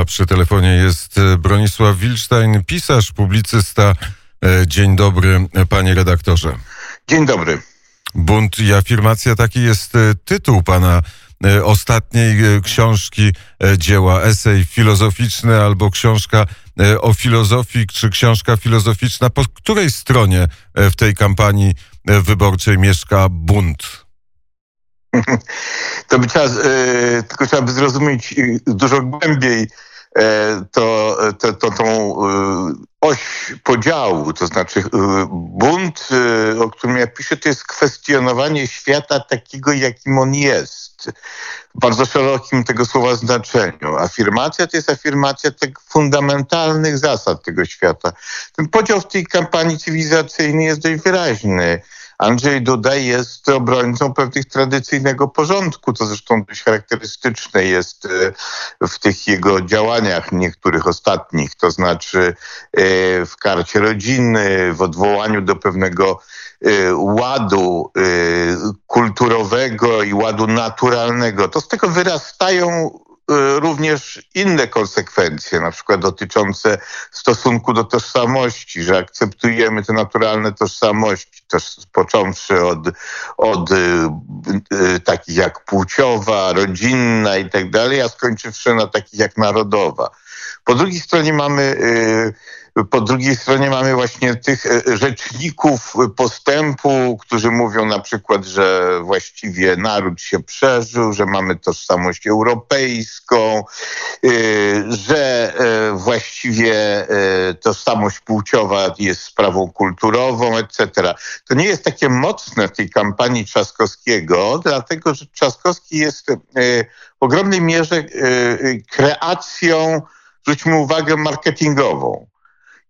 A przy telefonie jest e, Bronisław Wilstein, pisarz, publicysta. E, dzień dobry, panie redaktorze. Dzień dobry. Bunt i afirmacja taki jest e, tytuł pana ostatniej książki, dzieła, esej filozoficzny albo książka o filozofii, czy książka filozoficzna. Po której stronie w tej kampanii wyborczej mieszka bunt? To by trzeba, tylko trzeba by zrozumieć dużo głębiej to, to, to, tą oś podziału, to znaczy bunt, o którym ja piszę, to jest kwestionowanie świata takiego, jakim on jest. W bardzo szerokim tego słowa znaczeniu. Afirmacja to jest afirmacja tych fundamentalnych zasad tego świata. Ten podział w tej kampanii cywilizacyjnej jest dość wyraźny. Andrzej Duda jest obrońcą pewnych tradycyjnego porządku, co zresztą dość charakterystyczne jest e, w tych jego działaniach, niektórych ostatnich, to znaczy e, w karcie rodziny, w odwołaniu do pewnego e, ładu kulturowego i ładu naturalnego. To z tego wyrastają również inne konsekwencje, na przykład dotyczące stosunku do tożsamości, że akceptujemy te naturalne tożsamości, też począwszy od, od y, y, takich jak płciowa, rodzinna i tak dalej, a skończywszy na takich jak narodowa. Po drugiej stronie mamy y, po drugiej stronie mamy właśnie tych e, rzeczników postępu, którzy mówią na przykład, że właściwie naród się przeżył, że mamy tożsamość europejską, e, że e, właściwie tożsamość płciowa jest sprawą kulturową, etc. To nie jest takie mocne w tej kampanii Trzaskowskiego, dlatego że Trzaskowski jest w ogromnej mierze kreacją, zwróćmy uwagę, marketingową.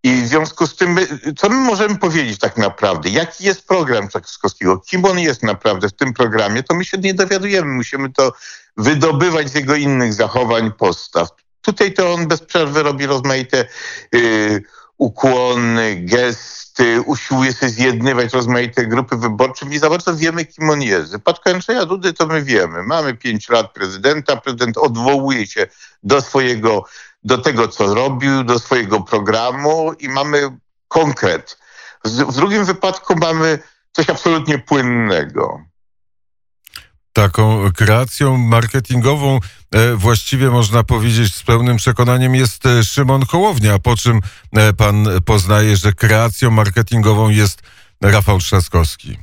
I w związku z tym, co my możemy powiedzieć tak naprawdę? Jaki jest program Trzaskowskiego? Kim on jest naprawdę w tym programie? To my się nie dowiadujemy. Musimy to wydobywać z jego innych zachowań, postaw. Tutaj to on bez przerwy robi rozmaite yy, ukłony, gesty, usiłuje się zjednywać rozmaite grupy wyborcze. Nie za bardzo wiemy, kim on jest. W przypadku Dudy to my wiemy. Mamy pięć lat prezydenta, prezydent odwołuje się do swojego do tego, co robił, do swojego programu i mamy konkret. W drugim wypadku mamy coś absolutnie płynnego. Taką kreacją marketingową e, właściwie można powiedzieć z pełnym przekonaniem jest e, Szymon Hołownia, po czym e, pan poznaje, że kreacją marketingową jest Rafał Trzaskowski.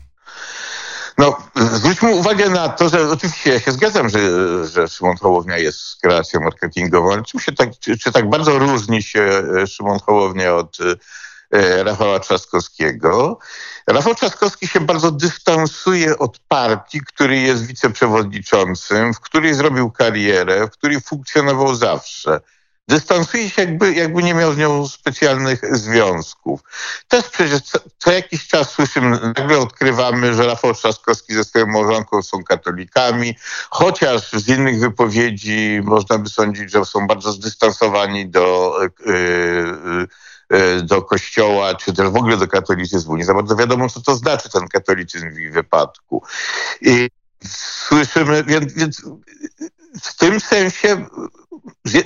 No, zwróćmy uwagę na to, że oczywiście ja się zgadzam, że, że Szymon Hołownia jest kreacją marketingową, ale czym się tak, czy, czy tak bardzo różni się Szymon Hołownia od e, Rafała Trzaskowskiego. Rafał Trzaskowski się bardzo dystansuje od partii, który jest wiceprzewodniczącym, w której zrobił karierę, w której funkcjonował zawsze dystansuje się jakby, jakby nie miał z nią specjalnych związków. Też przecież co, co jakiś czas słyszymy, nagle odkrywamy, że Rafał Trzaskowski ze swoją małżonką są katolikami, chociaż z innych wypowiedzi można by sądzić, że są bardzo zdystansowani do yy, do kościoła, czy też w ogóle do katolicyzmu. Nie za bardzo wiadomo, co to znaczy ten katolicyzm w ich wypadku. I słyszymy, więc, więc w tym sensie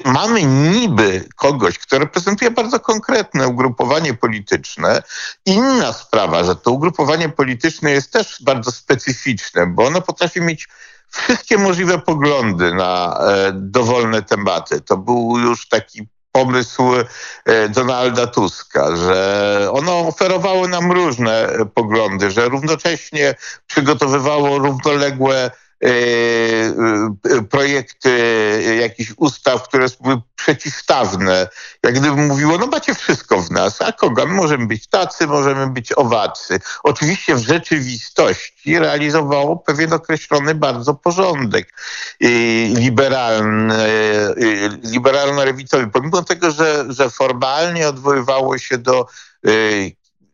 mamy niby kogoś, kto reprezentuje bardzo konkretne ugrupowanie polityczne. Inna sprawa, że to ugrupowanie polityczne jest też bardzo specyficzne, bo ono potrafi mieć wszystkie możliwe poglądy na e, dowolne tematy. To był już taki pomysł e, Donalda Tuska, że ono oferowało nam różne poglądy, że równocześnie przygotowywało równoległe projekty jakichś ustaw, które były przeciwstawne. Jak gdyby mówiło, no macie wszystko w nas, a kogo? My możemy być tacy, możemy być owacy. Oczywiście w rzeczywistości realizowało pewien określony bardzo porządek liberalny, liberalno-lewicowy. Pomimo tego, że, że formalnie odwoływało się do e,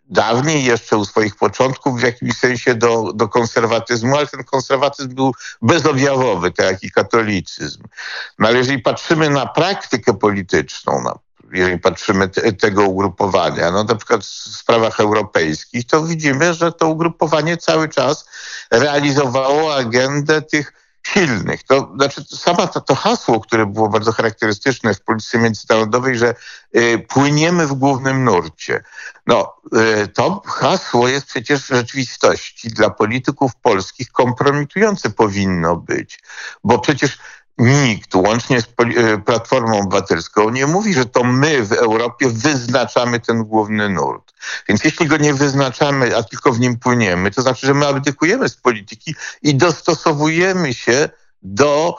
dawniej jeszcze u swoich początków w jakimś sensie do, do konserwatyzmu, ale ten konserwatyzm był bezobjawowy, tak jak i katolicyzm. No ale jeżeli patrzymy na praktykę polityczną, na, jeżeli patrzymy te, tego ugrupowania, no na przykład w sprawach europejskich, to widzimy, że to ugrupowanie cały czas realizowało agendę tych silnych. To znaczy sama to, to hasło, które było bardzo charakterystyczne w polityce międzynarodowej, że y, płyniemy w głównym nurcie. No, y, to hasło jest przecież w rzeczywistości dla polityków polskich kompromitujące powinno być, bo przecież nikt, łącznie z y, Platformą Obywatelską, nie mówi, że to my w Europie wyznaczamy ten główny nurt. Więc jeśli go nie wyznaczamy, a tylko w nim płyniemy, to znaczy, że my abdykujemy z polityki i dostosowujemy się do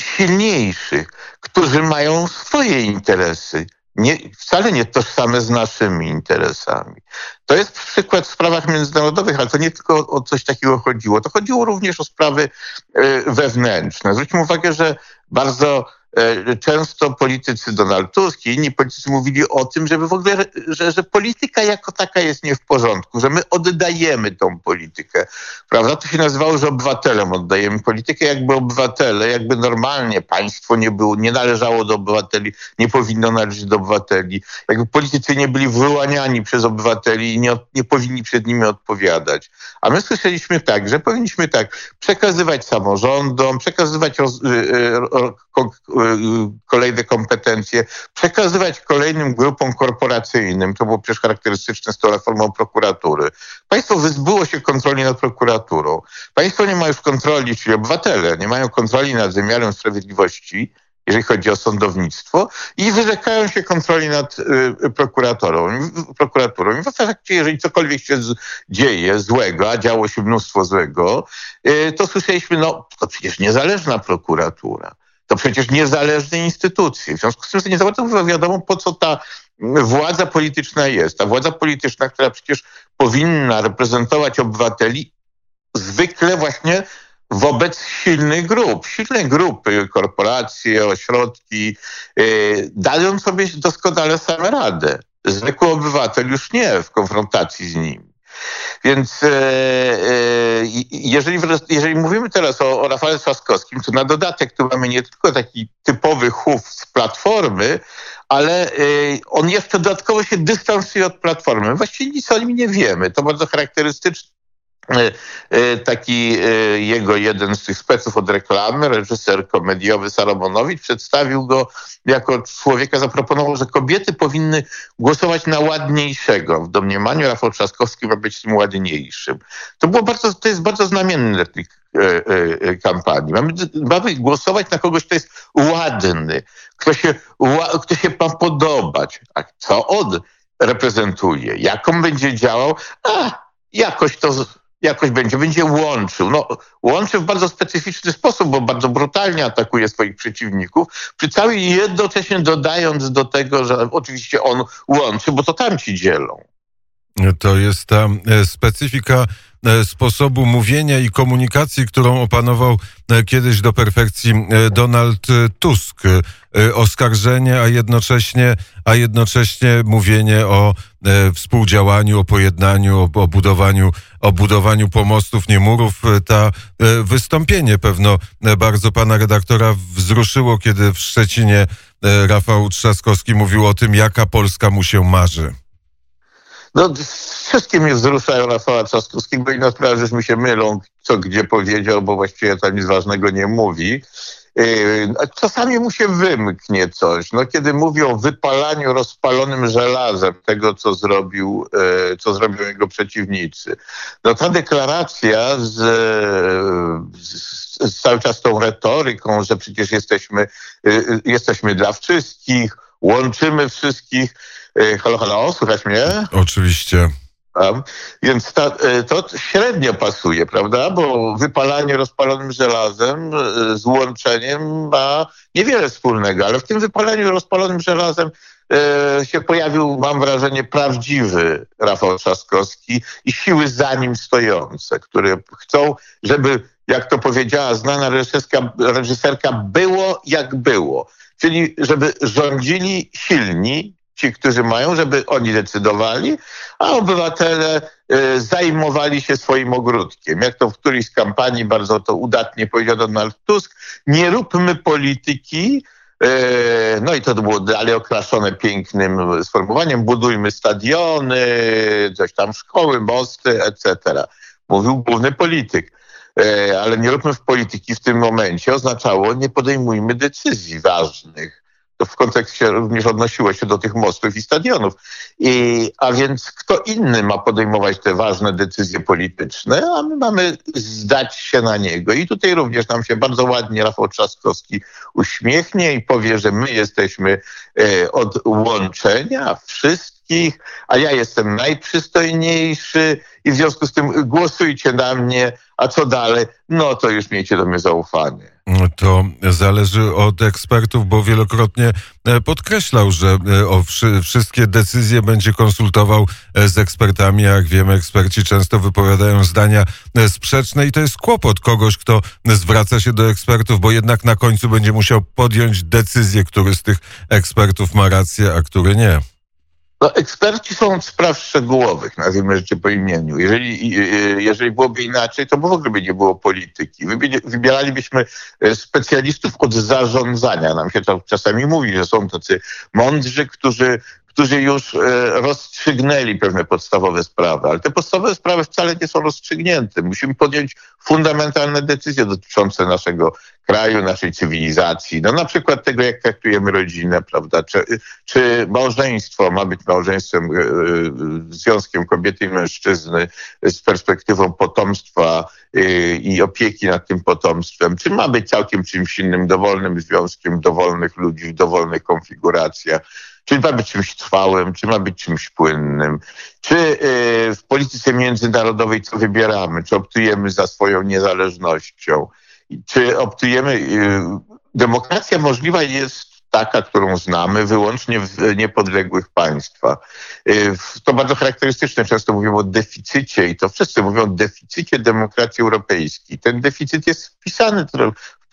silniejszych, którzy mają swoje interesy nie, wcale nie tożsame z naszymi interesami. To jest przykład w sprawach międzynarodowych, ale to nie tylko o, coś takiego chodziło. To chodziło również o sprawy y, wewnętrzne. Zwróćmy uwagę, że bardzo E, często politycy Donald Tusk i inni politycy mówili o tym, żeby w ogóle, że, że polityka jako taka jest nie w porządku, że my oddajemy tą politykę. Prawda? To się nazywało, że obywatelom oddajemy politykę, jakby obywatele, jakby normalnie państwo nie było, nie należało do obywateli, nie powinno należeć do obywateli. Jakby politycy nie byli wyłaniani przez obywateli i nie, nie powinni przed nimi odpowiadać. A my słyszeliśmy tak, że powinniśmy tak przekazywać samorządom, przekazywać roz, y, y, kolejne kompetencje, przekazywać kolejnym grupom korporacyjnym. To było przecież charakterystyczne z tą reformą prokuratury. Państwo wyzbyło się kontroli nad prokuraturą. Państwo nie ma już kontroli, czyli obywatele nie mają kontroli nad wymiarem sprawiedliwości, jeżeli chodzi o sądownictwo i wyrzekają się kontroli nad y, prokuratorą, prokuraturą. I w efekcie, jeżeli cokolwiek się z, dzieje złego, a działo się mnóstwo złego, y, to słyszeliśmy, no to przecież niezależna prokuratura to przecież niezależne instytucje. W związku z tym nie za bardzo wiadomo, po co ta władza polityczna jest. Ta władza polityczna, która przecież powinna reprezentować obywateli, zwykle właśnie wobec silnych grup. Silne grupy, korporacje, ośrodki yy, dają sobie doskonale same radę. Zwykły obywatel już nie w konfrontacji z nimi. Więc e, e, jeżeli, jeżeli mówimy teraz o, o Rafale Trzaskowskim, to na dodatek tu mamy nie tylko taki typowy chów z Platformy, ale e, on jeszcze dodatkowo się dystansuje od Platformy. Właściwie nic o nim nie wiemy. To bardzo charakterystyczne taki e, jego jeden z tych speców od reklamy, reżyser komediowy Saramonowicz, przedstawił go jako człowieka, zaproponował, że kobiety powinny głosować na ładniejszego. W domniemaniu Rafał Trzaskowski ma być tym ładniejszym. To, było bardzo, to jest bardzo znamienne dla kampanii. Mamy, mamy głosować na kogoś, kto jest ładny, kto się, kto się ma podobać. A co on reprezentuje? Jak on będzie działał? A, jakoś to jakoś będzie, będzie łączył. No, łączy w bardzo specyficzny sposób, bo bardzo brutalnie atakuje swoich przeciwników, przy całej jednocześnie dodając do tego, że oczywiście on łączy, bo to tam ci dzielą. To jest ta e, specyfika sposobu mówienia i komunikacji, którą opanował e, kiedyś do perfekcji Donald Tusk. Oskarżenie, a jednocześnie, a jednocześnie mówienie o współdziałaniu, o pojednaniu, o, o, budowaniu, o budowaniu pomostów, nie murów. Ta wystąpienie pewno bardzo pana redaktora wzruszyło, kiedy w Szczecinie Rafał Trzaskowski mówił o tym, jaka Polska mu się marzy. No, wszystkie mnie wzruszają Rafała Trzaskowskiego i na sprawę, żeśmy się mylą, co gdzie powiedział, bo właściwie tam nic ważnego nie mówi. Yy, czasami mu się wymknie coś. No, kiedy mówi o wypalaniu rozpalonym żelazem tego, co zrobił, yy, co zrobią jego przeciwnicy. No ta deklaracja z, z, z cały czas tą retoryką, że przecież jesteśmy, yy, jesteśmy dla wszystkich, łączymy wszystkich, halo, halo, słychać mnie? Oczywiście. Więc ta, e, to średnio pasuje, prawda? Bo wypalanie rozpalonym żelazem e, z łączeniem ma niewiele wspólnego, ale w tym wypalaniu rozpalonym żelazem się pojawił, mam wrażenie, prawdziwy Rafał Trzaskowski i siły za nim stojące, które chcą, żeby, jak to powiedziała znana reżyserka, reżyserka było jak było. Czyli żeby rządzili silni, ci, którzy mają, żeby oni decydowali, a obywatele y, zajmowali się swoim ogródkiem. Jak to w którejś z kampanii bardzo to udatnie powiedział Donald Tusk, nie róbmy polityki, y, no i to było dalej okraszone pięknym sformułowaniem, budujmy stadiony, coś tam szkoły, mosty, etc. Mówił główny polityk. ale nie róbmy w polityki w tym momencie oznaczało nie podejmujmy decyzji ważnych to w kontekście również odnosiło się do tych mostów i stadionów. I, a więc kto inny ma podejmować te ważne decyzje polityczne, a my mamy zdać się na niego. I tutaj również nam się bardzo ładnie Rafał Trzaskowski uśmiechnie i powie, że my jesteśmy e, od łączenia wszystkich, a ja jestem najprzystojniejszy i w związku z tym głosujcie na mnie, a co dalej? No to już miejcie do mnie zaufanie. To zależy od ekspertów, bo wielokrotnie e, podkreślał, że e, wszystkie decyzje będzie konsultował e, z ekspertami. Jak wiemy, eksperci często wypowiadają zdania sprzeczne i to jest kłopot kogoś, kto zwraca się do ekspertów, bo jednak na końcu będzie musiał podjąć decyzję, który z tych ekspertów ma rację, a który nie. No, eksperci są od spraw szczegółowych, nazwijmy rzeczy po imieniu. Jeżeli, jeżeli byłoby inaczej, to w ogóle by nie było polityki. Wybieralibyśmy e, specjalistów od zarządzania. Nam się czasami mówi, że są tacy mądrzy, którzy którzy już e, rozstrzygnęli pewne podstawowe sprawy, ale te podstawowe sprawy wcale nie są rozstrzygnięte. Musimy podjąć fundamentalne decyzje dotyczące naszego kraju, naszej cywilizacji. No na przykład tego, jak traktujemy rodzinę, prawda? Czy, czy małżeństwo ma być małżeństwem, e, e, związkiem kobiety i mężczyzny z perspektywą potomstwa i opieki nad tym potomstwem, czy ma być całkiem czymś innym, dowolnym związkiem dowolnych ludzi w dowolnych konfiguracjach. Czy ma być czymś trwałym, czy ma być czymś płynnym? Czy y, w polityce międzynarodowej co wybieramy? Czy optujemy za swoją niezależnością? Czy optujemy... Y, demokracja możliwa jest taka, którą znamy wyłącznie w niepodległych państwach. Y, to bardzo charakterystyczne. Często mówimy o deficycie i to wszyscy mówią o deficycie demokracji europejskiej. Ten deficyt jest wpisany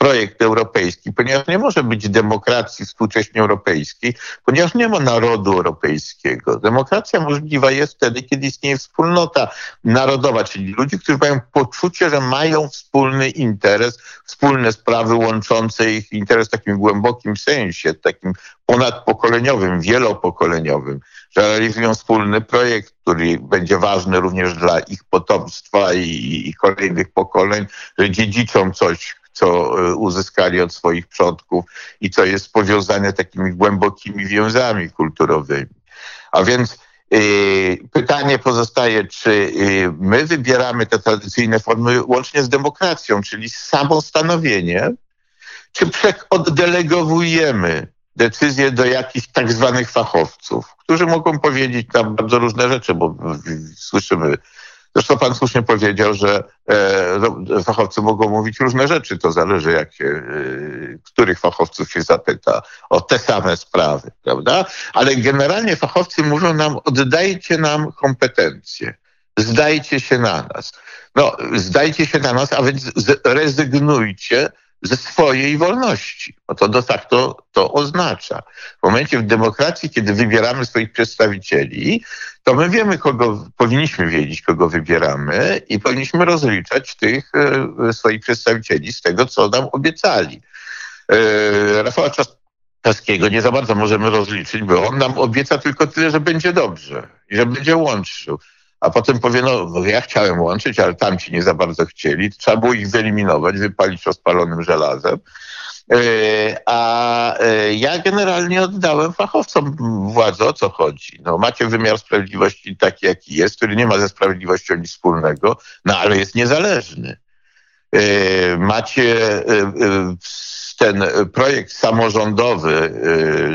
projekt europejski, ponieważ nie może być demokracji współcześnie europejskiej, ponieważ nie ma narodu europejskiego. Demokracja możliwa jest wtedy, kiedy istnieje wspólnota narodowa, czyli ludzi, którzy mają poczucie, że mają wspólny interes, wspólne sprawy łączące ich interes w takim głębokim sensie, takim ponadpokoleniowym, wielopokoleniowym, że realizują wspólny projekt, który będzie ważny również dla ich potomstwa i, i kolejnych pokoleń, że dziedziczą coś, co e, uzyskali od swoich przodków i co jest powiązane takimi głębokimi więzami kulturowymi. A więc y, pytanie pozostaje, czy y, my wybieramy te tradycyjne formy łącznie z demokracją, czyli samostanowienie, czy oddelegowujemy decyzje do jakichś tak zwanych fachowców, którzy mogą powiedzieć nam bardzo różne rzeczy, bo słyszymy Zresztą pan słusznie powiedział, że e, no, fachowcy mogą mówić różne rzeczy. To zależy, jak e, których fachowców się zapyta o te same sprawy, prawda? Ale generalnie fachowcy mówią nam, oddajcie nam kompetencje, zdajcie się na nas. No, zdajcie się na nas, a więc rezygnujcie ze swojej wolności. Bo to de facto to oznacza. W momencie w demokracji, kiedy wybieramy swoich przedstawicieli, to my wiemy, kogo powinniśmy wiedzieć, kogo wybieramy i powinniśmy rozliczać tych e, swoich przedstawicieli z tego, co nam obiecali. E, Rafała Trzaskowskiego nie za bardzo możemy rozliczyć, bo on nam obieca tylko tyle, że będzie dobrze i że będzie łączył a potem powie, no, no ja chciałem łączyć, ale tamci nie za bardzo chcieli. Trzeba było ich wyeliminować, wypalić rozpalonym żelazem. E, a e, ja generalnie oddałem fachowcom władzę, o co chodzi. No, macie wymiar sprawiedliwości taki, jaki jest, który nie ma ze sprawiedliwością nic wspólnego, no ale jest niezależny. E, macie ten projekt samorządowy,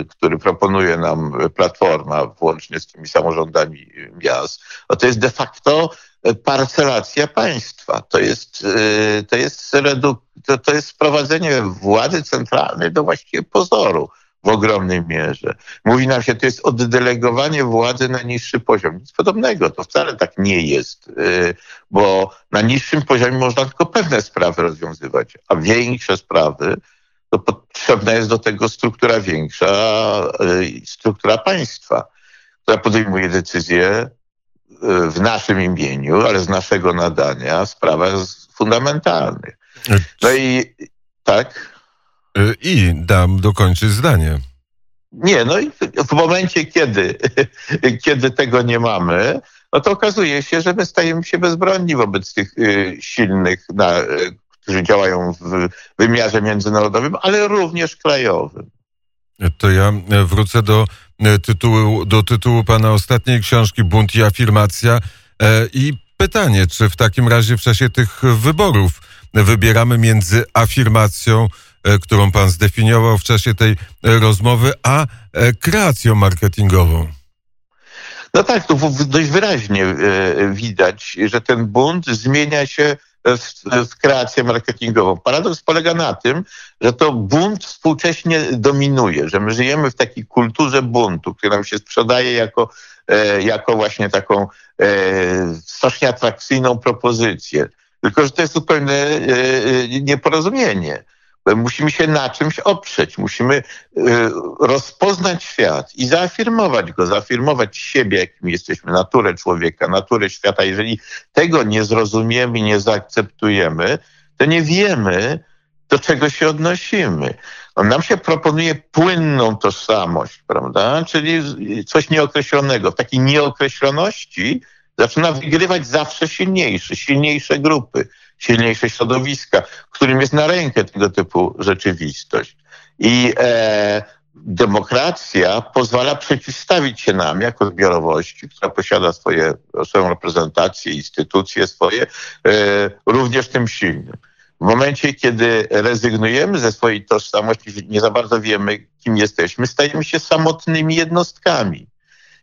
który proponuje nam Platforma, włącznie z tymi samorządami miast, no to jest de facto parcelacja państwa. To jest, to jest, to, to jest sprowadzenie władzy centralnej do właściwie pozoru w ogromnej mierze. Mówi nam się, to jest oddelegowanie władzy na niższy poziom. Nic podobnego, to wcale tak nie jest, bo na niższym poziomie można tylko pewne sprawy rozwiązywać, a większe sprawy to potrzebna jest do tego struktura większa, y, struktura państwa, która podejmuje decyzje y, w naszym imieniu, ale z naszego nadania w sprawach fundamentalnych. No i tak. Y, I dam dokończyć zdanie. Nie, no i w momencie, kiedy, kiedy tego nie mamy, no to okazuje się, że my stajemy się bezbronni wobec tych silnych, na, którzy działają w wymiarze międzynarodowym, ale również krajowym. To ja wrócę do tytułu, do tytułu pana ostatniej książki Bunt i afirmacja i pytanie, czy w takim razie w czasie tych wyborów wybieramy między afirmacją, którą pan zdefiniował w czasie tej rozmowy, a kreacją marketingową? No tak, tu dość wyraźnie e, widać, że ten bunt zmienia się w, w kreację marketingową. Paradoks polega na tym, że to bunt współcześnie dominuje, że my żyjemy w takiej kulturze buntu, która nam się sprzedaje jako, e, jako właśnie taką e, strasznie atrakcyjną propozycję. Tylko, że to jest zupełne nieporozumienie. Musimy się na czymś oprzeć, musimy y, rozpoznać świat i zaafirmować go, zaafirmować siebie, jakim jesteśmy, naturę człowieka, naturę świata. Jeżeli tego nie zrozumiemy, nie zaakceptujemy, to nie wiemy, do czego się odnosimy. No, nam się proponuje płynną tożsamość, prawda? Czyli coś nieokreślonego. W takiej nieokreśloności zaczyna wygrywać zawsze silniejszy, silniejsze grupy silniejsze środowiska, którym jest na rękę tego typu rzeczywistość. I e, demokracja pozwala przeciwstawić się nam jako zbiorowości, która posiada swoje, swoją reprezentację, instytucje swoje, e, również tym silnym. W momencie, kiedy rezygnujemy ze swojej tożsamości, nie za bardzo wiemy, kim jesteśmy, stajemy się samotnymi jednostkami.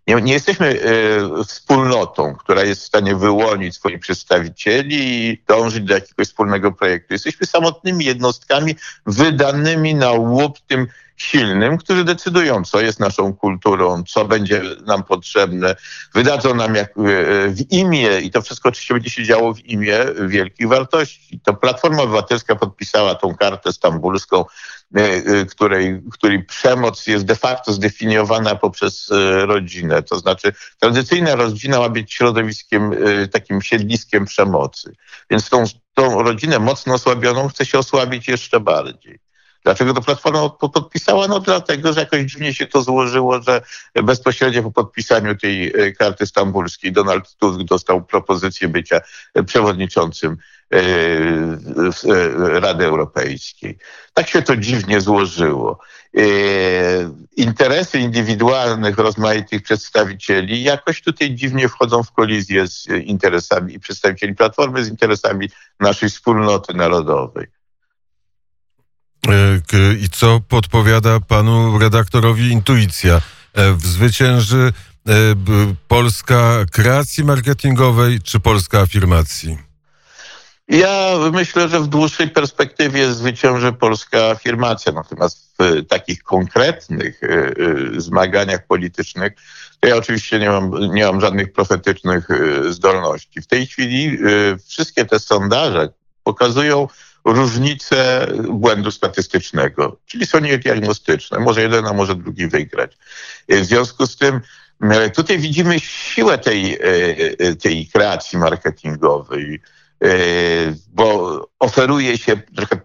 Nie, nie jesteśmy y, wspólnotą, która jest w stanie wyłonić swoich przedstawicieli i dążyć do jakiegoś wspólnego projektu. Jesteśmy samotnymi jednostkami wydanymi na łup tym silnym, którzy decydują, co jest naszą kulturą, co będzie nam potrzebne. Wydadzą nam jak, y, w imię, i to wszystko oczywiście będzie się działo w imię wielkich wartości. To Platforma Obywatelska podpisała tą kartę stambulską E, e, której, której przemoc jest de facto zdefiniowana poprzez e, rodzinę. To znaczy tradycyjna rodzina ma być środowiskiem, takim siedliskiem przemocy. Więc tą, tą rodzinę mocno osłabioną chce się osłabić jeszcze bardziej. Dlaczego to Platforma podpisała? No dlatego, że jakoś dziwnie się to złożyło, że bezpośrednio po podpisaniu tej karty stambulskiej Donald Tusk dostał propozycję bycia przewodniczącym Rady Europejskiej. Tak się to dziwnie złożyło. Interesy indywidualnych, rozmaitych przedstawicieli jakoś tutaj dziwnie wchodzą w kolizję z interesami przedstawicieli Platformy, z interesami naszej wspólnoty narodowej. E, I co podpowiada panu redaktorowi intuicja? E, zwycięży e, Polska kreacji marketingowej czy Polska afirmacji? Ja myślę, że w dłuższej perspektywie zwycięży polska afirmacja, natomiast w takich konkretnych zmaganiach politycznych to ja oczywiście nie mam, nie mam żadnych profetycznych zdolności. W tej chwili wszystkie te sondaże pokazują różnice błędu statystycznego, czyli są niediagnostyczne. Może jeden, a może drugi wygrać. W związku z tym e, tutaj widzimy siłę tej, e, e, tej kreacji marketingowej, bo oferuje się trochę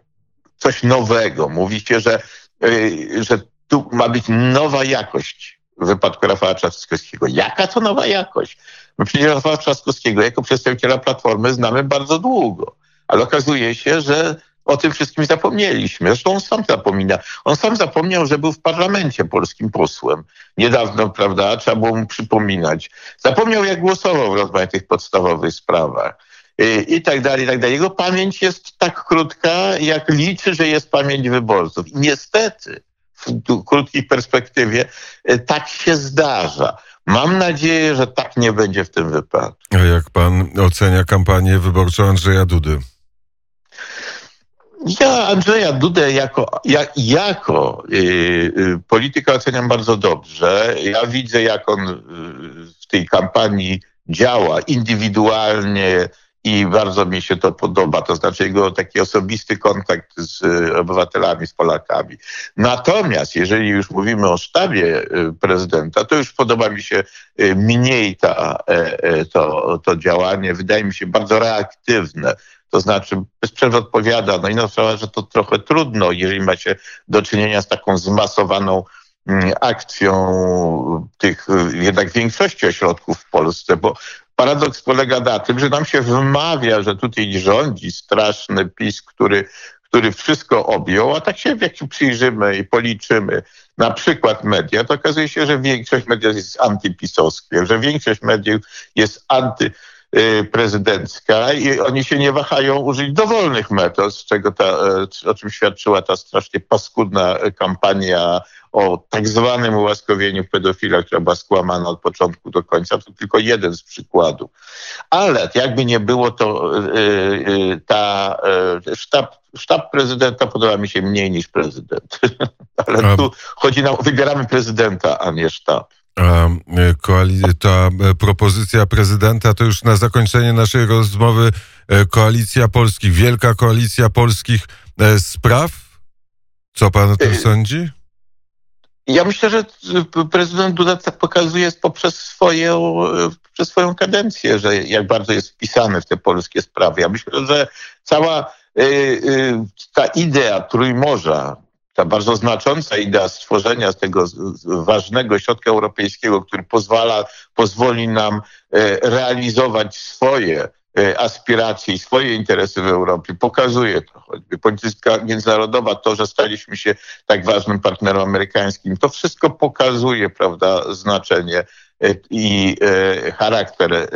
coś nowego. Mówi się, że, że tu ma być nowa jakość w wypadku Rafała Trzaskowskiego. Jaka to nowa jakość? My przecież Rafała Trzaskowskiego jako przedstawiciela Platformy znamy bardzo długo ale okazuje się, że o tym wszystkim zapomnieliśmy. Zresztą on sam zapomina. On sam zapomniał, że był w parlamencie polskim posłem. Niedawno, prawda, trzeba było mu przypominać. Zapomniał, jak głosował w rozmaitych podstawowych sprawach. I, i tak dalej, i tak dalej. Jego pamięć jest tak krótka, jak liczy, że jest pamięć wyborców. I niestety w krótkiej perspektywie e, tak się zdarza. Mam nadzieję, że tak nie będzie w tym wypadku. A jak pan ocenia kampanię wyborczą Andrzeja Dudy? Ja Andrzeja Dudę jako, jak, jako yy, polityka oceniam bardzo dobrze. Ja widzę, jak on y, w tej kampanii działa indywidualnie i bardzo mi się to podoba. To znaczy jego taki osobisty kontakt z y, obywatelami, z Polakami. Natomiast jeżeli już mówimy o sztabie y, prezydenta, to już podoba mi się mniej ta, e, e, to, to działanie. Wydaje mi się bardzo reaktywne to znaczy bez przerwy odpowiada. No inna sprawa, że to trochę trudno, jeżeli ma się do czynienia z taką zmasowaną mm, akcją tych jednak większości ośrodków w Polsce, bo paradoks polega na tym, że nam się wmawia, że tutaj rządzi straszny PiS, który, który wszystko objął, a tak się jak się przyjrzymy i policzymy, na przykład media, to okazuje się, że większość mediów jest antypisowskie, że większość mediów jest anty prezydencka i oni się nie wahają użyć dowolnych metod, z czego ta, o czym świadczyła ta strasznie paskudna kampania o tak zwanym ułaskowieniu pedofila, która była skłamana od początku do końca. To tylko jeden z przykładów. Ale jakby nie było, to yy, ta yy, sztab, sztab prezydenta podoba mi się mniej niż prezydent. Ale tu chodzi na, wybieramy prezydenta, a nie sztab. A ta propozycja prezydenta to już na zakończenie naszej rozmowy koalicja polskich, wielka koalicja polskich spraw. Co pan o tym sądzi? Ja myślę, że prezydent Duda tak pokazuje poprzez, swoją, przez swoją kadencję, że jak bardzo jest wpisany w te polskie sprawy. Ja myślę, że cała ta idea Trójmorza, ta bardzo znacząca idea stworzenia tego ważnego środka europejskiego, który pozwala, pozwoli nam realizować swoje aspiracje i swoje interesy w Europie. Pokazuje to choćby polityka międzynarodowa, to, że staliśmy się tak ważnym partnerem amerykańskim. To wszystko pokazuje, prawda, znaczenie i charakter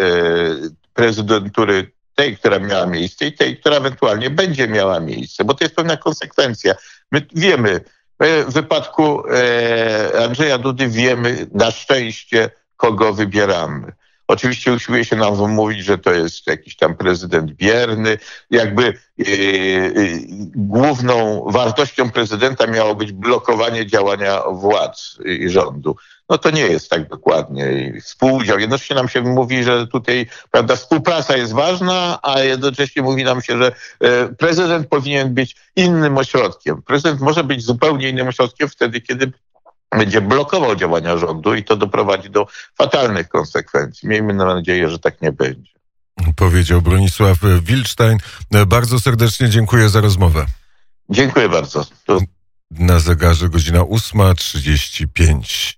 prezydentury tej, która miała miejsce i tej, która ewentualnie będzie miała miejsce, bo to jest pewna konsekwencja. My wiemy, w wypadku Andrzeja Dudy wiemy na szczęście, kogo wybieramy. Oczywiście usiłuje się nam wymówić, że to jest jakiś tam prezydent bierny. Jakby yy, yy, główną wartością prezydenta miało być blokowanie działania władz i rządu. No to nie jest tak dokładnie. Współudział. Jednocześnie nam się mówi, że tutaj prawda, współpraca jest ważna, a jednocześnie mówi nam się, że prezydent powinien być innym ośrodkiem. Prezydent może być zupełnie innym ośrodkiem wtedy, kiedy będzie blokował działania rządu i to doprowadzi do fatalnych konsekwencji. Miejmy nadzieję, że tak nie będzie. Powiedział Bronisław Wilczstein. Bardzo serdecznie dziękuję za rozmowę. Dziękuję bardzo. Na zegarze godzina 8.35.